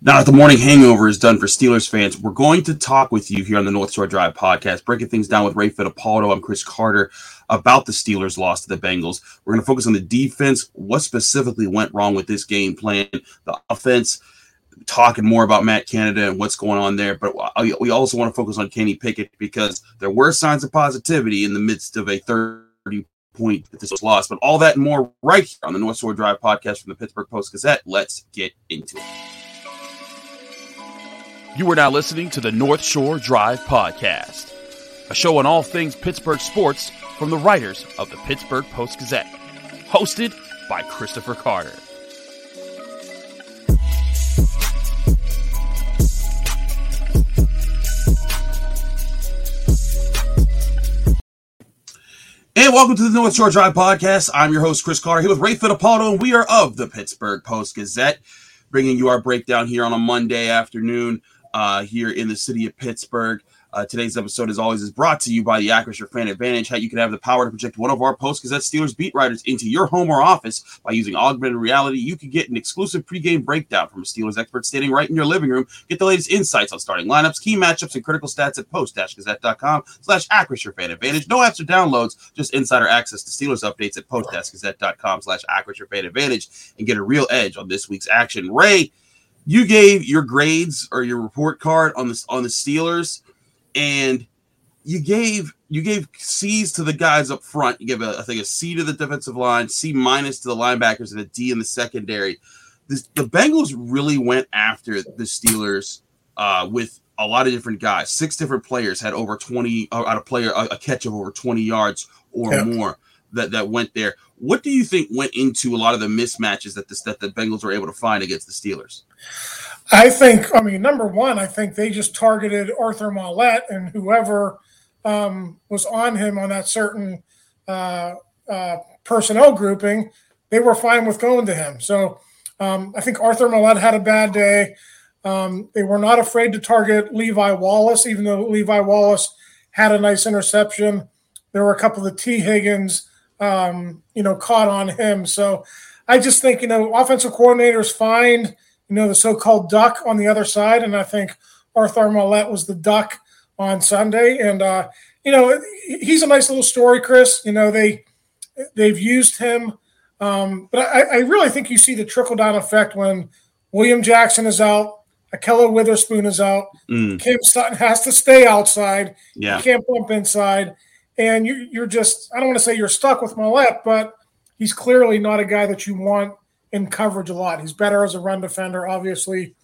Now that the morning hangover is done for Steelers fans, we're going to talk with you here on the North Shore Drive podcast, breaking things down with Ray Fittipaldo. I'm Chris Carter about the Steelers' loss to the Bengals. We're going to focus on the defense, what specifically went wrong with this game plan, the offense, talking more about Matt Canada and what's going on there. But we also want to focus on Kenny Pickett because there were signs of positivity in the midst of a 30 point lost. But all that and more right here on the North Shore Drive podcast from the Pittsburgh Post Gazette. Let's get into it. You are now listening to the North Shore Drive Podcast, a show on all things Pittsburgh sports from the writers of the Pittsburgh Post Gazette, hosted by Christopher Carter. And welcome to the North Shore Drive Podcast. I'm your host, Chris Carter, here with Ray Fittipaldo, and we are of the Pittsburgh Post Gazette, bringing you our breakdown here on a Monday afternoon uh, here in the city of Pittsburgh. Uh, today's episode, as always, is brought to you by the Acrisure Fan Advantage. How you can have the power to project one of our Post Gazette Steelers beat writers into your home or office by using augmented reality. You can get an exclusive pregame breakdown from a Steelers expert standing right in your living room. Get the latest insights on starting lineups, key matchups, and critical stats at post-gazette.com slash Acrisure Fan Advantage. No apps or downloads, just insider access to Steelers updates at post-gazette.com slash Acrisure Fan Advantage and get a real edge on this week's action. Ray, you gave your grades or your report card on this on the Steelers, and you gave you gave C's to the guys up front. You gave a, I think a C to the defensive line, C minus to the linebackers, and a D in the secondary. This, the Bengals really went after the Steelers uh, with a lot of different guys. Six different players had over twenty uh, out a player a, a, catch of over twenty yards or yeah. more that that went there. What do you think went into a lot of the mismatches that this that the Bengals were able to find against the Steelers? I think, I mean, number one, I think they just targeted Arthur Maulet and whoever um, was on him on that certain uh, uh, personnel grouping, they were fine with going to him. So um, I think Arthur Maulet had a bad day. Um, they were not afraid to target Levi Wallace, even though Levi Wallace had a nice interception. There were a couple of Tee Higgins, um, you know, caught on him. So I just think, you know, offensive coordinators find – you know, the so-called duck on the other side, and I think Arthur Maulet was the duck on Sunday. And uh, you know, he's a nice little story, Chris. You know, they they've used him, um, but I, I, really think you see the trickle down effect when William Jackson is out, Ahkello Witherspoon is out, mm. Cam Sutton has to stay outside. Yeah, you can't bump inside, and you, you're just I don't want to say you're stuck with Maulet, but he's clearly not a guy that you want in coverage a lot. He's better as a run defender, obviously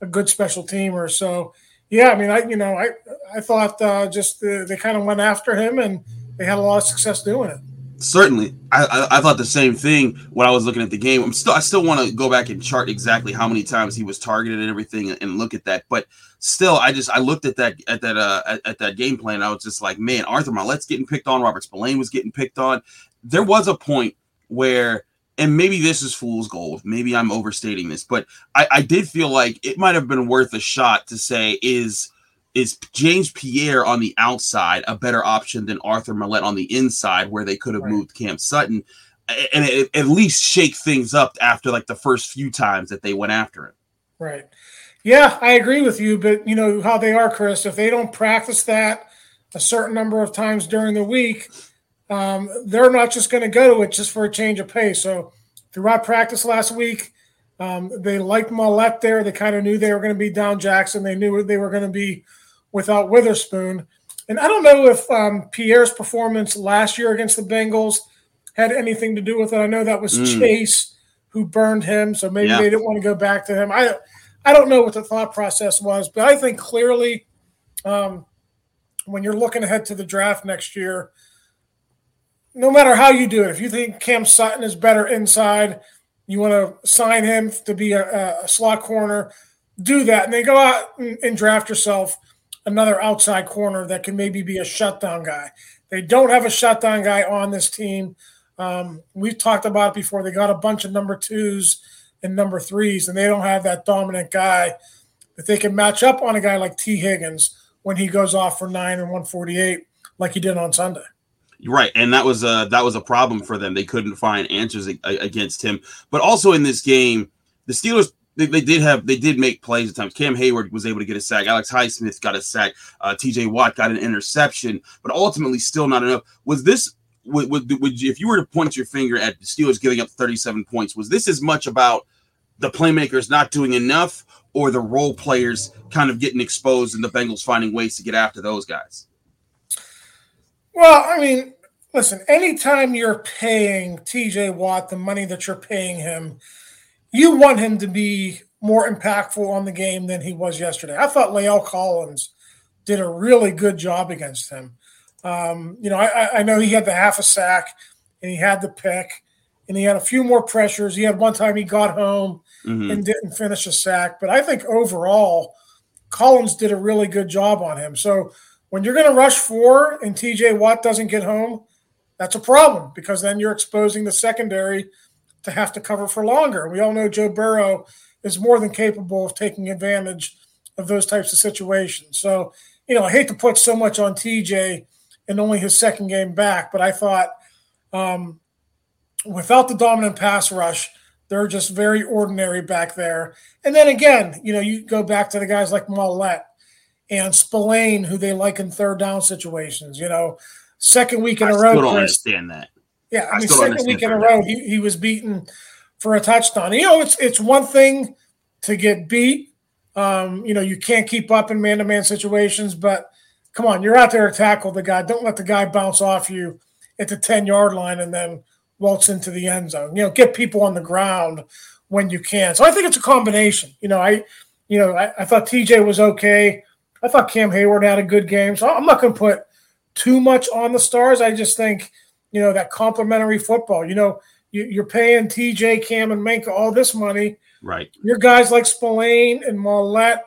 a good special teamer. So yeah, I mean, I you know, I I thought uh, just uh, they kind of went after him and they had a lot of success doing it. Certainly, I, I, I thought the same thing when I was looking at the game. I'm still I still want to go back and chart exactly how many times he was targeted and everything and, and look at that. But still, I just I looked at that at that uh at, at that game plan. I was just like, man, Arthur Maulet's getting picked on. Robert Spillane was getting picked on. There was a point where and maybe this is fool's gold. Maybe I'm overstating this, but I, I did feel like it might have been worth a shot to say is is James Pierre on the outside a better option than Arthur Maulet on the inside, where they could have right. moved Cam Sutton and it, at least shake things up after like the first few times that they went after him. Right. Yeah, I agree with you, but you know how they are, Chris. If they don't practice that a certain number of times during the week, um, they're not just going to go to it just for a change of pace. So throughout practice last week, um, they liked Maulet there. They kind of knew they were going to be down Jackson. They knew they were going to be without Witherspoon. And I don't know if um, Pierre's performance last year against the Bengals had anything to do with it. I know that was mm. Chase who burned him, so maybe yeah. they didn't want to go back to him. I I don't know what the thought process was, but I think clearly um, when you're looking ahead to the draft next year – no matter how you do it, if you think Cam Sutton is better inside, you want to sign him to be a, a slot corner, do that, and then go out and, and draft yourself another outside corner that can maybe be a shutdown guy. They don't have a shutdown guy on this team. Um, we've talked about it before. They got a bunch of number twos and number threes, and they don't have that dominant guy that they can match up on a guy like Tee Higgins when he goes off for nine and 148 like he did on Sunday. Right, and that was a that was a problem for them. They couldn't find answers against him. But also in this game, the Steelers they, they, did have they did make plays at times. Cam Heyward was able to get a sack. Alex Highsmith got a sack. Uh, T.J. Watt got an interception, but ultimately still not enough. Was this would, would, would you, if you were to point your finger at the Steelers giving up 37 points? Was this as much about the playmakers not doing enough, or the role players kind of getting exposed and the Bengals finding ways to get after those guys? Well, I mean, listen, anytime you're paying TJ Watt the money that you're paying him, you want him to be more impactful on the game than he was yesterday. I thought La'el Collins did a really good job against him. Um, you know, I, I know he had the half a sack and he had the pick and he had a few more pressures. He had one time he got home mm-hmm. and didn't finish a sack. But I think overall, Collins did a really good job on him. So when you're going to rush four and TJ Watt doesn't get home, that's a problem because then you're exposing the secondary to have to cover for longer. We all know Joe Burrow is more than capable of taking advantage of those types of situations. So, you know, I hate to put so much on TJ in only his second game back, but I thought um, without the dominant pass rush, they're just very ordinary back there. And then again, you know, you go back to the guys like Maulet and Spillane, who they like in third down situations. You know, second week in I a row. Still don't understand that. Yeah, I, I mean, second week in a row, he, he was beaten for a touchdown. You know, it's it's one thing to get beat. Um, you know, you can't keep up in man to man situations, but come on, you're out there to tackle the guy. Don't let the guy bounce off you at the 10 yard line and then waltz into the end zone. You know, get people on the ground when you can. So I think it's a combination. You know, I, you know, I, I thought TJ was okay. I thought Cam Heyward had a good game. So I'm not going to put too much on the stars. I just think, you know, that complementary football, you know, you, are paying TJ, Cam, and Minkah all this money. Right. Your guys like Spillane and Maulet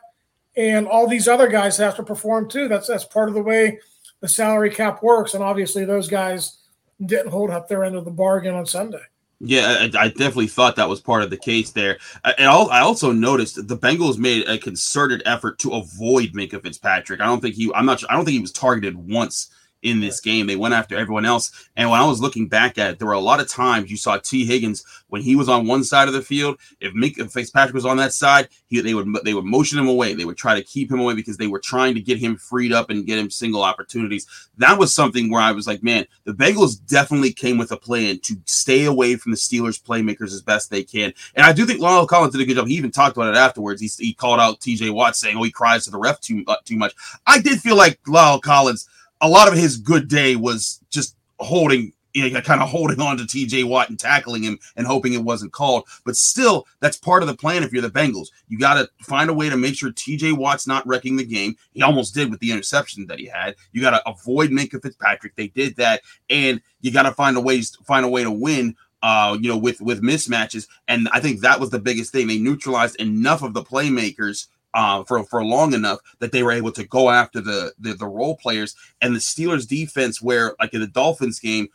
and all these other guys have to perform too. That's that's part of the way the salary cap works. And obviously those guys didn't hold up their end of the bargain on Sunday. Yeah, I, I, definitely thought that was part of the case there. And I also noticed the Bengals made a concerted effort to avoid Minkah Fitzpatrick. I don't think he, I'm not, I don't think he was targeted once in this game. They went after everyone else. And when I was looking back at it, there were a lot of times you saw Tee Higgins when he was on one side of the field. If Mink if Fitzpatrick was on that side, he, they would they would motion him away. They would try to keep him away because they were trying to get him freed up and get him single opportunities. That was something where I was like, man, the Bengals definitely came with a plan to stay away from the Steelers playmakers as best they can. And I do think La'el Collins did a good job. He even talked about it afterwards. He, he called out TJ Watt saying, "Oh, he cries to the ref too uh, too much." I did feel like La'el Collins a lot of his good day was just holding you know, kind of holding on to TJ Watt and tackling him and hoping it wasn't called. But still, that's part of the plan if you're the Bengals. You got to find a way to make sure TJ Watt's not wrecking the game. He almost did with the interception that he had. You got to avoid Minkah Fitzpatrick. They did that. And you got to find a ways find a way to win uh, you know, with with mismatches. And I think that was the biggest thing. They neutralized enough of the playmakers uh, for for long enough that they were able to go after the, the the role players and the Steelers defense. Where like in the Dolphins game,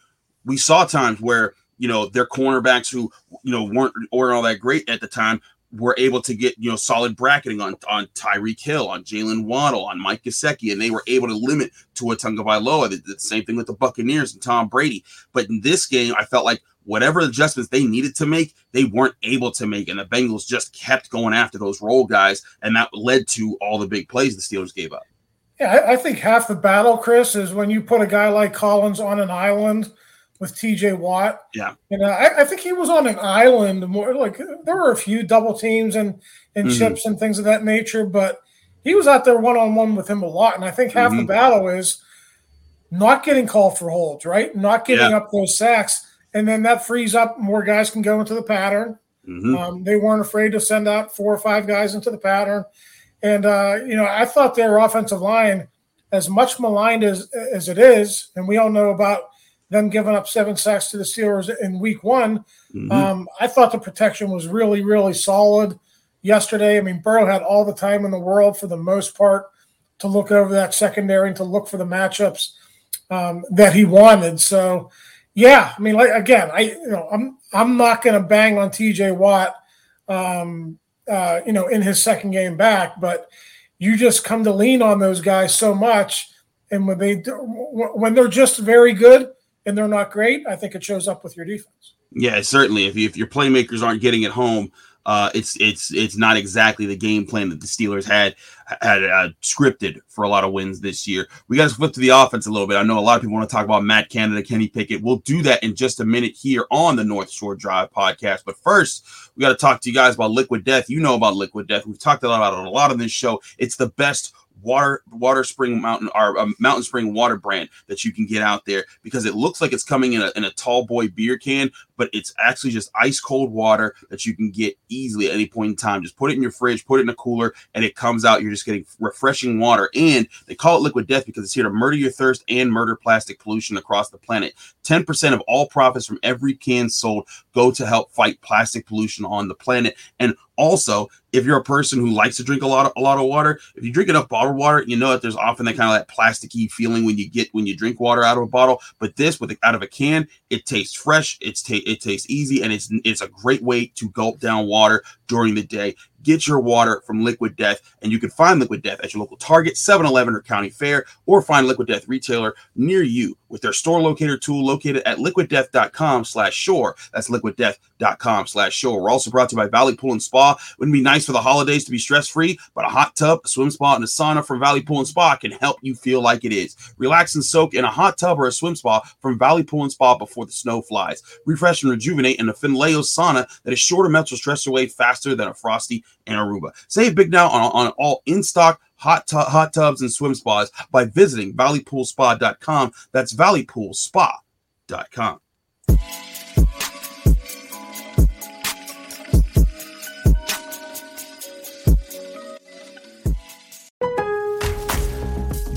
we saw times where you know their cornerbacks who you know weren't weren't all that great at the time were able to get you know solid bracketing on on Tyreek Hill, on Jaylen Waddle, on Mike Gesicki, and they were able to limit Tua Tagovailoa. The, the same thing with the Buccaneers and Tom Brady. But in this game, I felt like whatever adjustments they needed to make, they weren't able to make. And the Bengals just kept going after those role guys. And that led to all the big plays the Steelers gave up. Yeah, I, think half the battle, Chris, is when you put a guy like Collins on an island with TJ Watt. Yeah. And uh, I, I, think he was on an island more like there were a few double teams and, and mm-hmm. chips and things of that nature, but he was out there one on one with him a lot. And I think half mm-hmm. the battle is not getting called for holds, right? Not giving yeah. up those sacks and then that frees up more guys can go into the pattern. Mm-hmm. Um, they weren't afraid to send out four or five guys into the pattern, and uh, you know I thought their offensive line, as much maligned as as it is, and we all know about them giving up seven sacks to the Steelers in week one. Mm-hmm. Um, I thought the protection was really, really solid yesterday. I mean, Burrow had all the time in the world for the most part to look over that secondary and to look for the matchups um, that he wanted. So, yeah, I mean, like again, I you know I'm I'm not going to bang on T.J. Watt, um, uh, you know, in his second game back, but you just come to lean on those guys so much, and when they when they're just very good and they're not great, I think it shows up with your defense. Yeah, certainly. If you, if your playmakers aren't getting it home, uh, it's it's it's not exactly the game plan that the Steelers had had uh, scripted for a lot of wins this year. We got to flip to the offense a little bit. I know a lot of people want to talk about Matt Canada, Kenny Pickett. We'll do that in just a minute here on the North Shore Drive podcast. But first, we got to talk to you guys about Liquid Death. You know about Liquid Death. We've talked a lot about it a lot on this show. It's the best water water spring mountain or a mountain spring water brand that you can get out there because it looks like it's coming in a, in a tall boy beer can but it's actually just ice cold water that you can get easily at any point in time. Just put it in your fridge put it in a cooler and it comes out. You're just getting refreshing water. And they call it liquid death because it's here to murder your thirst and murder plastic pollution across the planet. 10% of all profits from every can sold go to help fight plastic pollution on the planet. And also if you're a person who likes to drink a lot of a lot of water, if you drink enough bottled water, you know that there's often that kind of that plasticky feeling when you get when you drink water out of a bottle. But this with out of a can, it tastes fresh, it's ta- it tastes easy, and it's it's a great way to gulp down water during the day. Get your water from Liquid Death, and you can find Liquid Death at your local Target, 7 Eleven, or County Fair, or find Liquid Death retailer near you with their store locator tool located at liquiddeath.com slash shore. That's liquiddeath.com slash shore. We're also brought to you by Valley Pool and Spa. Wouldn't be nice for the holidays to be stress free, but a hot tub, a swim spa, and a sauna from Valley Pool and Spa can help you feel like it is. Relax and soak in a hot tub or a swim spa from Valley Pool and Spa before the snow flies. Refresh and rejuvenate in a Finnleo sauna that is sure to melt your stress away faster than a frosty in Aruba. Save big now on, on all in stock hot, hot tubs and swim spas by visiting valleypoolspa.com. That's valleypoolspa.com.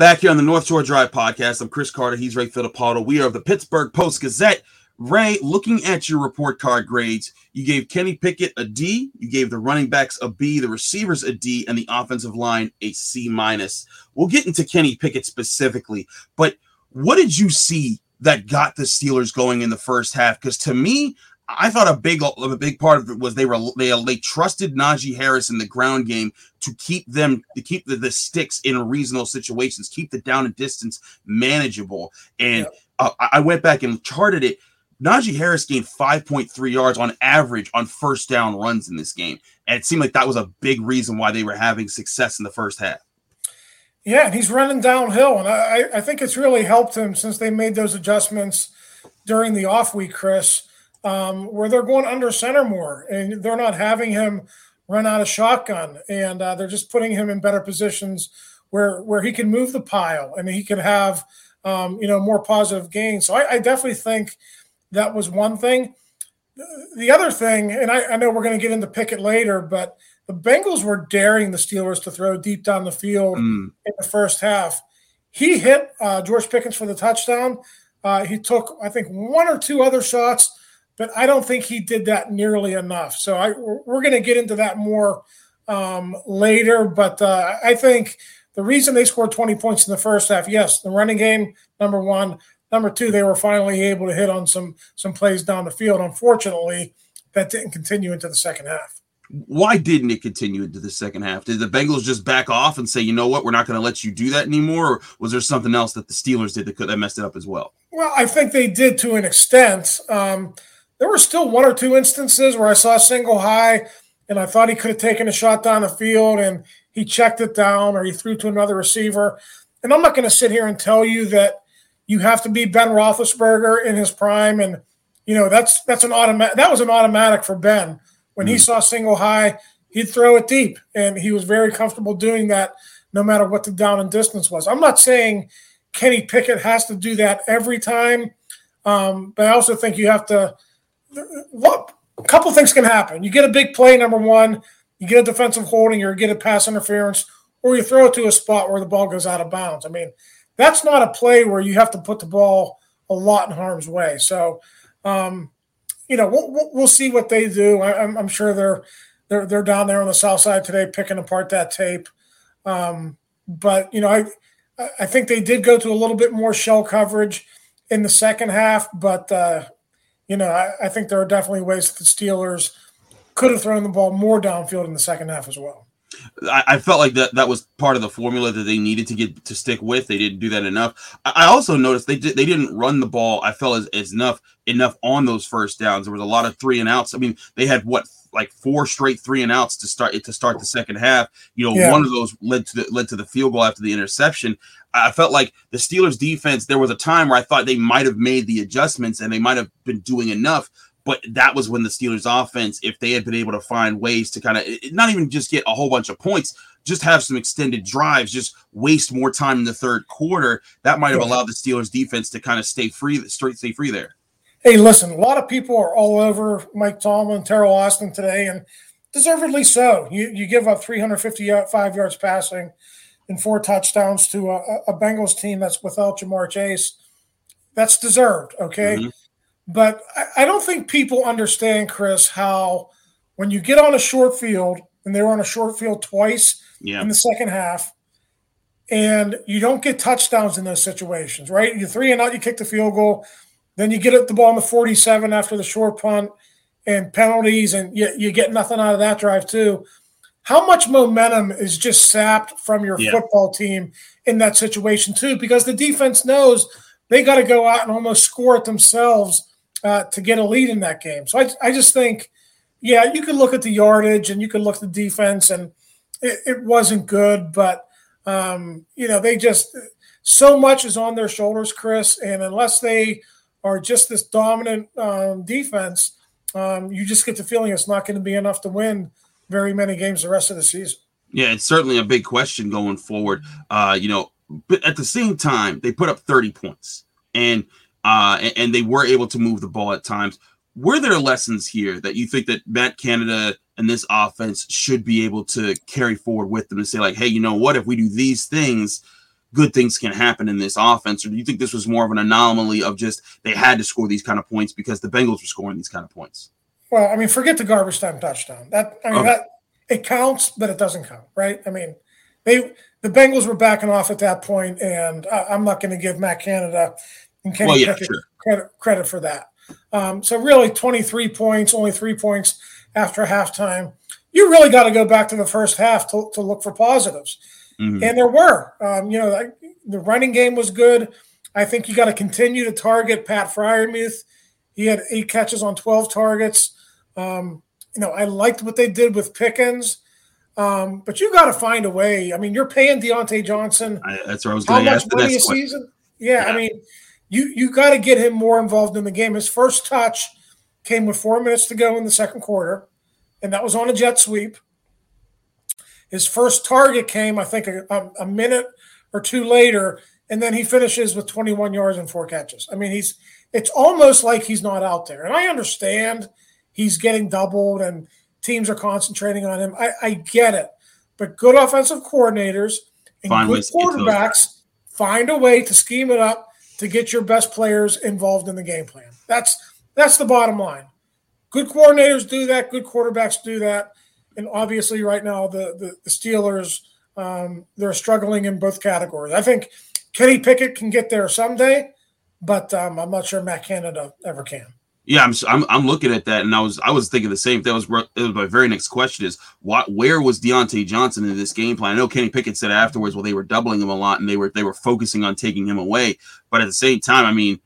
Back here on the North Shore Drive podcast, I'm Chris Carter. He's Ray Fittipaldo. We are of the Pittsburgh Post Gazette. Ray, looking at your report card grades, you gave Kenny Pickett a D, you gave the running backs a B, the receivers a D, and the offensive line a C minus. We'll get into Kenny Pickett specifically, but what did you see that got the Steelers going in the first half? Because to me, I thought a big a big part of it was they were they they trusted Najee Harris in the ground game to keep them to keep the, the sticks in reasonable situations, keep the down and distance manageable. And yeah. uh, I went back and charted it. Najee Harris gained 5.3 yards on average on first down runs in this game. And it seemed like that was a big reason why they were having success in the first half. Yeah, and he's running downhill. And I, I think it's really helped him since they made those adjustments during the off week, Chris um, where they're going under center more and they're not having him run out of shotgun and uh, they're just putting him in better positions where where he can move the pile and he can have um, you know more positive gains. So I, I, definitely think that was one thing. The other thing, and I, I know we're going to get into Pickett later, but the Bengals were daring the Steelers to throw deep down the field mm. in the first half. He hit uh, George Pickens for the touchdown. Uh, he took, I think, one or two other shots but I don't think he did that nearly enough. So I, we're going to get into that more um, later. But uh, I think the reason they scored 20 points in the first half, yes, the running game, number one. Number two, they were finally able to hit on some some plays down the field. Unfortunately, that didn't continue into the second half. Why didn't it continue into the second half? Did the Bengals just back off and say, you know what, we're not going to let you do that anymore? Or was there something else that the Steelers did that could that messed it up as well? Well, I think they did to an extent. Um, there were still one or two instances where I saw a single high and I thought he could have taken a shot down the field and he checked it down or he threw to another receiver. And I'm not going to sit here and tell you that, you have to be Ben Roethlisberger in his prime, and you know that's that's an automatic. That was an automatic for Ben when mm. he saw single high, he'd throw it deep, and he was very comfortable doing that, no matter what the down and distance was. I'm not saying Kenny Pickett has to do that every time, um, but I also think you have to. What a couple things can happen. You get a big play, number one, you get a defensive holding, or you get a pass interference, or you throw it to a spot where the ball goes out of bounds. I mean, that's not a play where you have to put the ball a lot in harm's way. So, um, you know, we'll, we'll see what they do. I, am sure they're they're they're down there on the south side today picking apart that tape. Um, but you know, I I think they did go to a little bit more shell coverage in the second half, but uh, you know, I, I think there are definitely ways that the Steelers could have thrown the ball more downfield in the second half as well. I, I, felt like that that was part of the formula that they needed to get to stick with. They didn't do that enough. I, I also noticed they did, they didn't run the ball. I felt as, as enough enough on those first downs. There was a lot of three and outs. I mean, they had what like four straight three and outs to start to start the second half. You know, yeah. one of those led to the led to the field goal after the interception. I felt like the Steelers defense, there was a time where I thought they might have made the adjustments and they might have been doing enough. But that was when the Steelers offense, if they had been able to find ways to kind of not even just get a whole bunch of points, just have some extended drives, just waste more time in the third quarter, that might have allowed the Steelers defense to kind of stay free, straight stay free there. Hey, listen, a lot of people are all over Mike Tomlin, Teryl Austin today, and deservedly so. You you give up 355 yards passing and four touchdowns to a, a Bengals team that's without Ja'Marr Chase. That's deserved, okay? Mm-hmm. But I, I don't think people understand, Chris, how when you get on a short field, and they were on a short field twice yeah. in the second half, and you don't get touchdowns in those situations, right? You're three and out, you kick the field goal, then you get the ball on the 47 after the short punt and penalties, and you, you get nothing out of that drive, too how much momentum is just sapped from your yeah. football team in that situation too because the defense knows they got to go out and almost score it themselves uh, to get a lead in that game so I, I just think yeah you can look at the yardage and you can look at the defense and it, it wasn't good but um, you know they just so much is on their shoulders chris and unless they are just this dominant um, defense um, you just get the feeling it's not going to be enough to win very many games the rest of the season. Yeah, it's certainly a big question going forward. Uh, you know, but at the same time, they put up 30 points and uh and, and they were able to move the ball at times. Were there lessons here that you think that Matt Canada and this offense should be able to carry forward with them and say, like, hey, you know what, if we do these things, good things can happen in this offense? Or do you think this was more of an anomaly of just they had to score these kind of points because the Bengals were scoring these kind of points? Well, I mean, forget the garbage time touchdown. That I mean okay. that it counts, but it doesn't count, right? I mean, they the Bengals were backing off at that point, and I, am not going to give Matt Canada and Kenny well, yeah, sure. credit credit for that. Um, so really, 23 points, only three points after halftime. You really got to go back to the first half to, to look for positives, mm-hmm. and there were. Um, you know, the running game was good. I think you got to continue to target Pat Freiermuth. He had eight catches on 12 targets. Um, you know, I liked what they did with Pickens, um, but you got to find a way. I mean, you're paying Diontae Johnson. I, that's what I was going to ask. How much money a season? Yeah, yeah, I mean, you you got to get him more involved in the game. His first touch came with four minutes to go in the second quarter, and that was on a jet sweep. His first target came, I think, a, a minute or two later, and then he finishes with 21 yards and four catches. I mean, he's it's almost like he's not out there, and I understand – he's getting doubled and teams are concentrating on him. I, I get it. But good offensive coordinators and find good quarterbacks find a way to scheme it up to get your best players involved in the game plan. That's that's the bottom line. Good coordinators do that. Good quarterbacks do that. And obviously, right now the the, the Steelers um, they're struggling in both categories. I think Kenny Pickett can get there someday, but um, I'm not sure Matt Canada ever can. Yeah, I'm, I'm I'm looking at that, and I was I was thinking the same. Thing. That was, that was my very next question: is what where was Diontae Johnson in this game plan? I know Kenny Pickett said afterwards, well, they were doubling him a lot, and they were they were focusing on taking him away. But at the same time, I mean,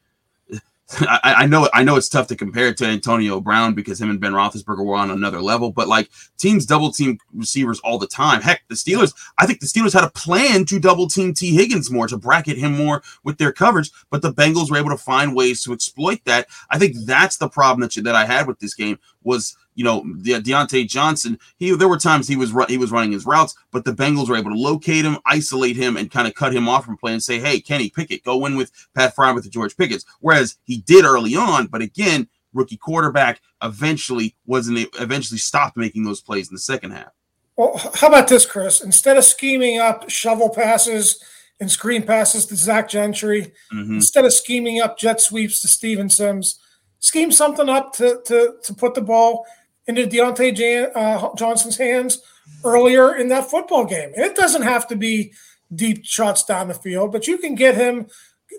I, I, know I know it's tough to compare it to Antonio Brown because him and Ben Roethlisberger were on another level, but like teams double team receivers all the time. Heck, the Steelers, I think the Steelers had a plan to double team Tee Higgins more to bracket him more with their coverage, but the Bengals were able to find ways to exploit that. I think that's the problem that you, that I had with this game was you know, De- Diontae Johnson, he there were times he was he was running his routes, but the Bengals were able to locate him, isolate him, and kind of cut him off from play and say, "Hey, Kenny Pickett, go in with Pat Fry with the George Pickett's." Whereas he did early on, but again, rookie quarterback eventually wasn't eventually stopped making those plays in the second half. Well, how about this, Chris? Instead of scheming up shovel passes and screen passes to Zach Gentry, mm-hmm. instead of scheming up jet sweeps to Steven Sims, scheme something up to to to put the ball into Diontae Jan, uh, Johnson's hands earlier in that football game. And it doesn't have to be deep shots down the field, but you can get him.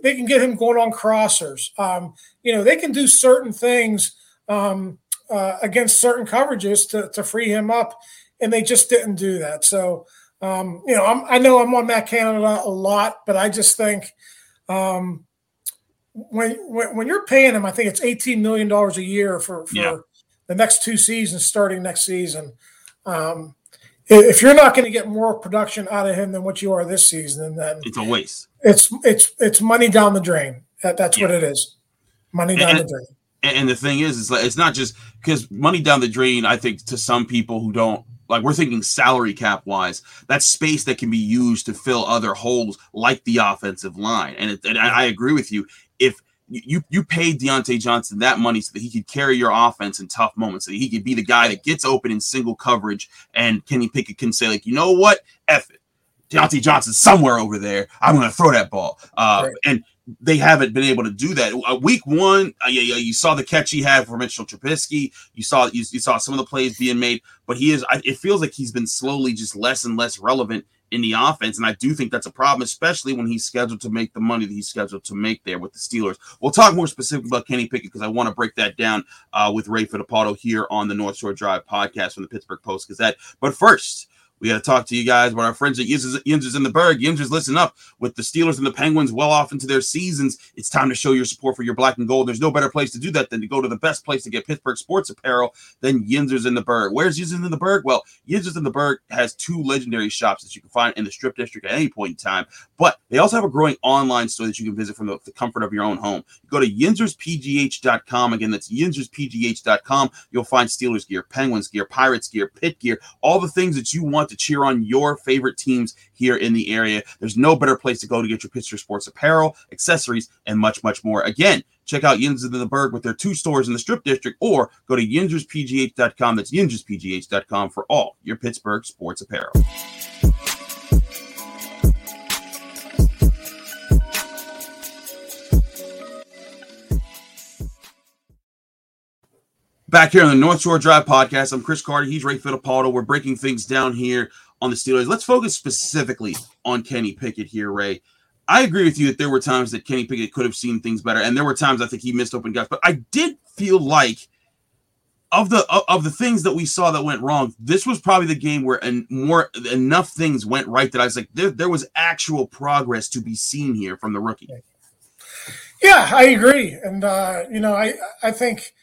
They can get him going on crossers. Um, you know, they can do certain things um, uh, against certain coverages to, to free him up, and they just didn't do that. So, um, you know, I'm, i know I'm on Matt Canada a lot, but I just think um, when, when, when you're paying him, I think it's 18 million dollars a year for for yeah the next two seasons, starting next season. Um, if you're not going to get more production out of him than what you are this season, then it's a waste. It's it's it's money down the drain. That, that's yeah. what it is. Money down and, the drain. And the thing is, it's like it's not just because money down the drain. I think to some people who don't like we're thinking salary cap wise that's space that can be used to fill other holes like the offensive line and, it, and I, I, agree with you if you you paid Diontae Johnson that money so that he could carry your offense in tough moments, so that he could be the guy that gets open in single coverage, and Kenny Pickett can say like, you know what, F it, Diontae Johnson's somewhere over there. I'm going to throw that ball, uh, right. and they haven't been able to do that. Uh, week one, uh, you, you, saw the catch he had for Mitchell Trubisky. You saw you, you saw some of the plays being made, but he is. It feels like he's been slowly just less and less relevant in the offense. And I do think that's a problem, especially when he's scheduled to make the money that he's scheduled to make there with the Steelers. We'll talk more specifically about Kenny Pickett because I want to break that down uh, with Ray Fittipaldo here on the North Shore Drive podcast from the Pittsburgh Post Gazette. But first, we got to talk to you guys about our friends at Yinzers in the Burgh. Yinzers, listen up. With the Steelers and the Penguins well off into their seasons, it's time to show your support for your black and gold. There's no better place to do that than to go to the best place to get Pittsburgh sports apparel than Yinzers in the Burgh. Where's Yinzers in the Burgh? Well, Yinzers in the Burgh has two legendary shops that you can find in the Strip District at any point in time, but they also have a growing online store that you can visit from the, the comfort of your own home. Go to yinzerspgh.com. Again, that's yinzerspgh.com. You'll find Steelers gear, Penguins gear, Pirates gear, Pit gear, all the things that you want to cheer on your favorite teams here in the area. There's no better place to go to get your Pittsburgh sports apparel, accessories, and much, much more. Again, check out Yinzers in the Burgh with their two stores in the Strip District, or go to yinzerspgh.com. That's yinzerspgh.com for all your Pittsburgh sports apparel. Back here on the North Shore Drive podcast, I'm Chris Carter. He's Ray Fittipaldo. We're breaking things down here on the Steelers. Let's focus specifically on Kenny Pickett here, Ray. I agree with you that there were times that Kenny Pickett could have seen things better, and there were times I think he missed open guys. But I did feel like of the of the things that we saw that went wrong, this was probably the game where and more enough things went right that I was like, there, there was actual progress to be seen here from the rookie. Yeah, I agree, and uh, you know, I I think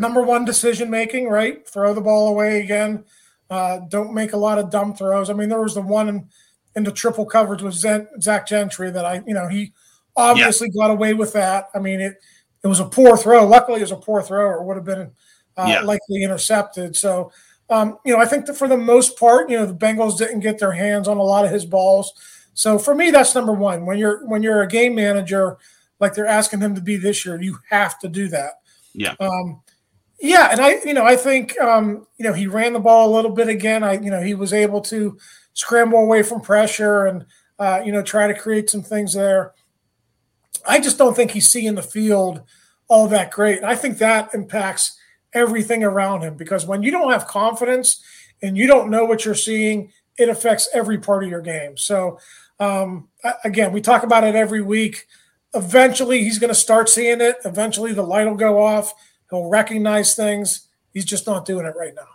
number one decision making, right? Throw the ball away again. Uh, don't make a lot of dumb throws. I mean, there was the one in, in the triple coverage with Zach Gentry that I, you know, he obviously yeah. got away with that. I mean, it it was a poor throw. Luckily, it was a poor throw, or would have been uh, yeah. likely intercepted. So, um, you know, I think that for the most part, you know, the Bengals didn't get their hands on a lot of his balls. So for me, that's number one. When you're when you're a game manager, like they're asking him to be this year, you have to do that. Yeah. Um, yeah, and I, you know, I think, um, you know, he ran the ball a little bit again. I, you know, he was able to scramble away from pressure and, uh, you know, try to create some things there. I just don't think he's seeing the field all that great. And I think that impacts everything around him because when you don't have confidence and you don't know what you're seeing, it affects every part of your game. So, um, again, we talk about it every week. Eventually, he's going to start seeing it. Eventually, the light will go off He'll recognize things. He's just not doing it right now.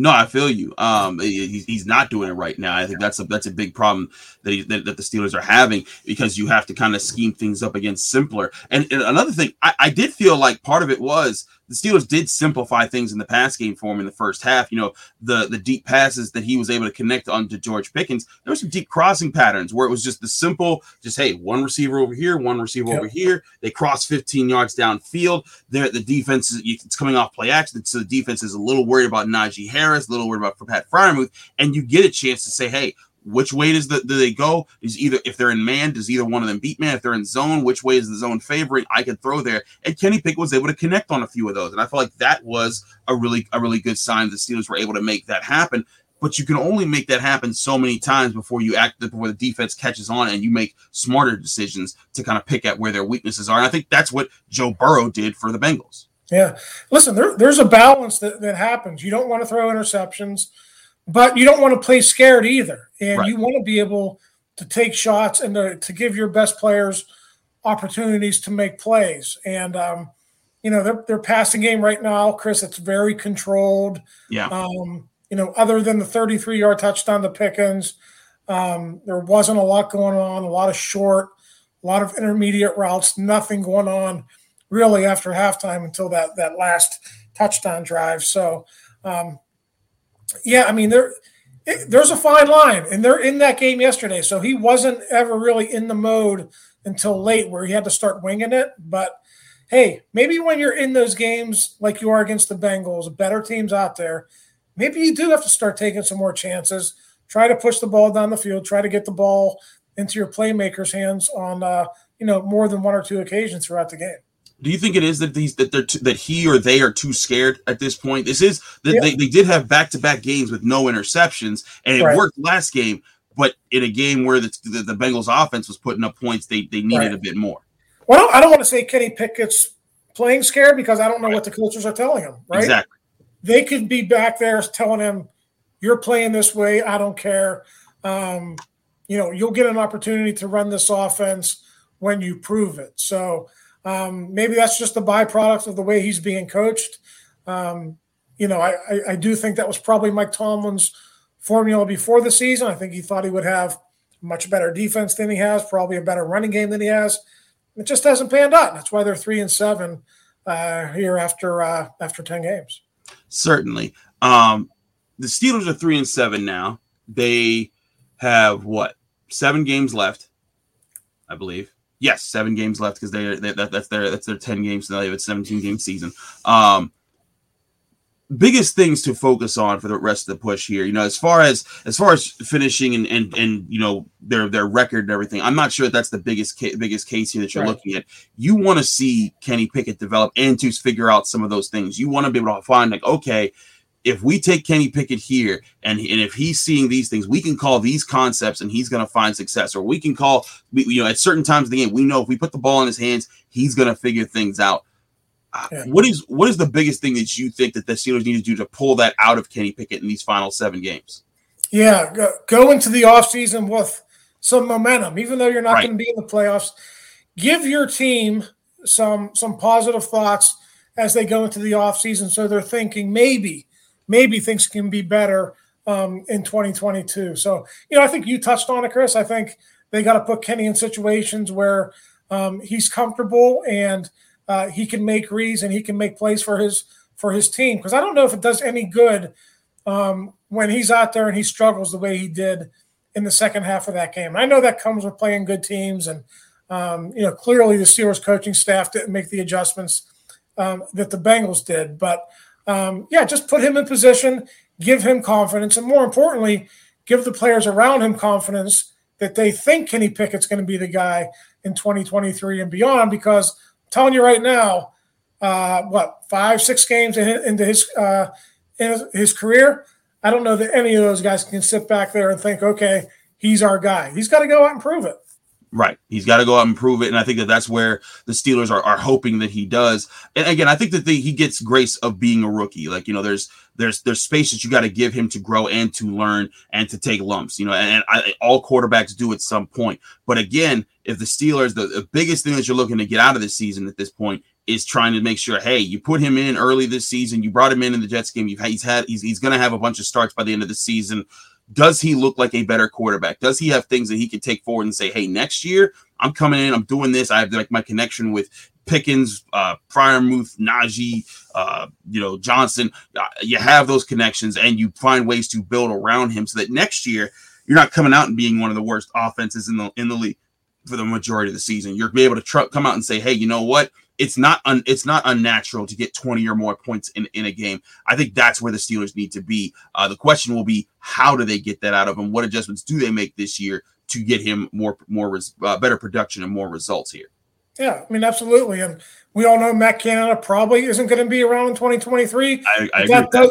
No, I feel you. Um, he, he's not doing it right now. I think that's a that's a big problem that, he, that, that the Steelers are having because you have to kind of scheme things up against simpler. And, and another thing, I, I did feel like part of it was the Steelers did simplify things in the pass game for him in the first half. You know, the the deep passes that he was able to connect onto George Pickens. There were some deep crossing patterns where it was just the simple, just hey, one receiver over here, one receiver yep. over here. They cross 15 yards downfield. There, the defense is it's coming off play action, so the defense is a little worried about Najee Harris, a little worried about Pat Freiermuth, and you get a chance to say, hey, which way does the, do they go? Is either if they're in man, does either one of them beat man? If they're in zone, which way is the zone favoring? I could throw there. And Kenny Pickett was able to connect on a few of those, and I feel like that was a really a really good sign the Steelers were able to make that happen. But you can only make that happen so many times before you act before the defense catches on and you make smarter decisions to kind of pick at where their weaknesses are. And I think that's what Joe Burrow did for the Bengals. Yeah, listen, there, there's a balance that, that happens. You don't want to throw interceptions but you don't want to play scared either. And right. you want to be able to take shots and to, to, give your best players opportunities to make plays. And, um, you know, their, their passing game right now, Chris, it's very controlled. Yeah. Um, you know, other than the 33 yard touchdown to Pickens, um, there wasn't a lot going on, a lot of short, a lot of intermediate routes, nothing going on really after halftime until that, that last touchdown drive. So, um, yeah, I mean there there's a fine line, and they're in that game yesterday, so he wasn't ever really in the mode until late where he had to start winging it. But hey, maybe when you're in those games like you are against the Bengals, better teams out there, maybe you do have to start taking some more chances. Try to push the ball down the field. Try to get the ball into your playmakers' hands on uh, you know more than one or two occasions throughout the game. Do you think it is that these that they're too, that he or they are too scared at this point? This is that yeah. they, they did have back to back games with no interceptions, and it right. worked last game. But in a game where the, the, the, Bengals offense was putting up points, they they needed right. a bit more. Well, I don't want to say Kenny Pickett's playing scared because I don't know right. what the coaches are telling him. Right? Exactly. They could be back there telling him, "You're playing this way. I don't care." Um, you know, you'll get an opportunity to run this offense when you prove it. So um, maybe that's just the byproduct of the way he's being coached. Um, you know, I, I, I, do think that was probably Mike Tomlin's formula before the season. I think he thought he would have much better defense than he has, probably a better running game than he has. It just hasn't panned out. That's why they're three and seven uh, here after uh, after ten games. Certainly, um, the Steelers are three and seven now. They have what seven games left, I believe. Yes, seven games left because they, they that, that's their that's their ten games. So now they have a seventeen game season. Um, biggest things to focus on for the rest of the push here. You know, as far as as far as finishing and and and you know their their record and everything. I'm not sure that that's the biggest ca- biggest case here that you're right. looking at. You want to see Kenny Pickett develop and to figure out some of those things. You want to be able to find like okay if we take Kenny Pickett here and, and if he's seeing these things, we can call these concepts and he's going to find success. Or we can call, you know, at certain times of the game, we know if we put the ball in his hands, he's going to figure things out. Uh, yeah. What is what is the biggest thing that you think that the Steelers need to do to pull that out of Kenny Pickett in these final seven games? Yeah, go, go into the offseason with some momentum, even though you're not right. going to be in the playoffs. Give your team some some positive thoughts as they go into the offseason so they're thinking maybe maybe things can be better um, in 2022. So, you know, I think you touched on it, Chris. I think they got to put Kenny in situations where um, he's comfortable and uh, he can make reads and he can make plays for his for his team. Because I don't know if it does any good um, when he's out there and he struggles the way he did in the second half of that game. I know that comes with playing good teams, and um, you know clearly the Steelers coaching staff didn't make the adjustments um, that the Bengals did, but um, yeah, just put him in position, give him confidence, and more importantly, give the players around him confidence that they think Kenny Pickett's going to be the guy in 2023 and beyond. Because I'm telling you right now, uh, what five, six games into his uh, in his career, I don't know that any of those guys can sit back there and think, okay, he's our guy. He's got to go out and prove it. Right. He's got to go out and prove it. And I think that that's where the Steelers are, are hoping that he does. And again, I think that the, he gets grace of being a rookie. Like, you know, there's, there's, there's space that you got to give him to grow and to learn and to take lumps, you know, and, and I, all quarterbacks do at some point. But again, if the Steelers, the, the biggest thing that you're looking to get out of this season at this point is trying to make sure, hey, you put him in early this season, you brought him in in the Jets game, you've he's had he's, he's going to have a bunch of starts by the end of the season. Does he look like a better quarterback? Does he have things that he can take forward and say, hey, next year I'm coming in, I'm doing this. I have like my connection with Pickens, uh, Freiermuth, Najee, uh, you know, Johnson. Uh, you have those connections and you find ways to build around him so that next year you're not coming out and being one of the worst offenses in the in the league for the majority of the season. You're be able to tr- come out and say, hey, you know what? It's not un- it's not unnatural to get 20 or more points in, in a game. I think that's where the Steelers need to be. Uh, the question will be, how do they get that out of him? What adjustments do they make this year to get him more more res- uh, better production and more results here? Yeah, I mean, absolutely. And we all know Matt Canada probably isn't going to be around in 2023. I, I that, does,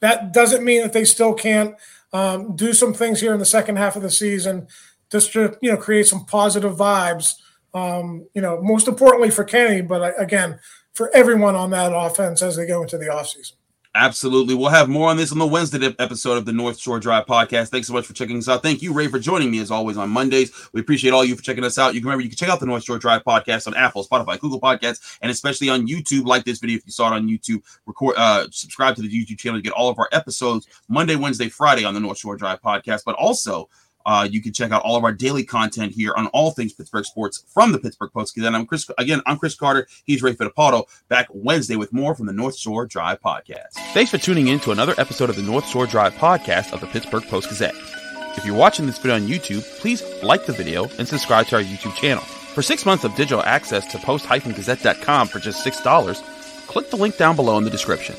that doesn't mean that they still can't um, do some things here in the second half of the season just to you know create some positive vibes. Um, you know, most importantly for Kenny, but again for everyone on that offense as they go into the offseason. Absolutely. We'll have more on this on the Wednesday episode of the North Shore Drive podcast. Thanks so much for checking us out. Thank you, Ray, for joining me as always on Mondays. We appreciate all you for checking us out. You can remember you can check out the North Shore Drive podcast on Apple, Spotify, Google Podcasts, and especially on YouTube. Like this video if you saw it on YouTube. Record, uh, subscribe to the YouTube channel to get all of our episodes Monday, Wednesday, Friday on the North Shore Drive podcast. But also uh, you can check out all of our daily content here on all things Pittsburgh sports from the Pittsburgh Post Gazette. I'm Chris. Again, I'm Chris Carter. He's Ray Fittipaldo. Back Wednesday with more from the North Shore Drive podcast. Thanks for tuning in to another episode of the North Shore Drive podcast of the Pittsburgh Post Gazette. If you're watching this video on YouTube, please like the video and subscribe to our YouTube channel. For six months of digital access to post-gazette.com for just $6, click the link down below in the description.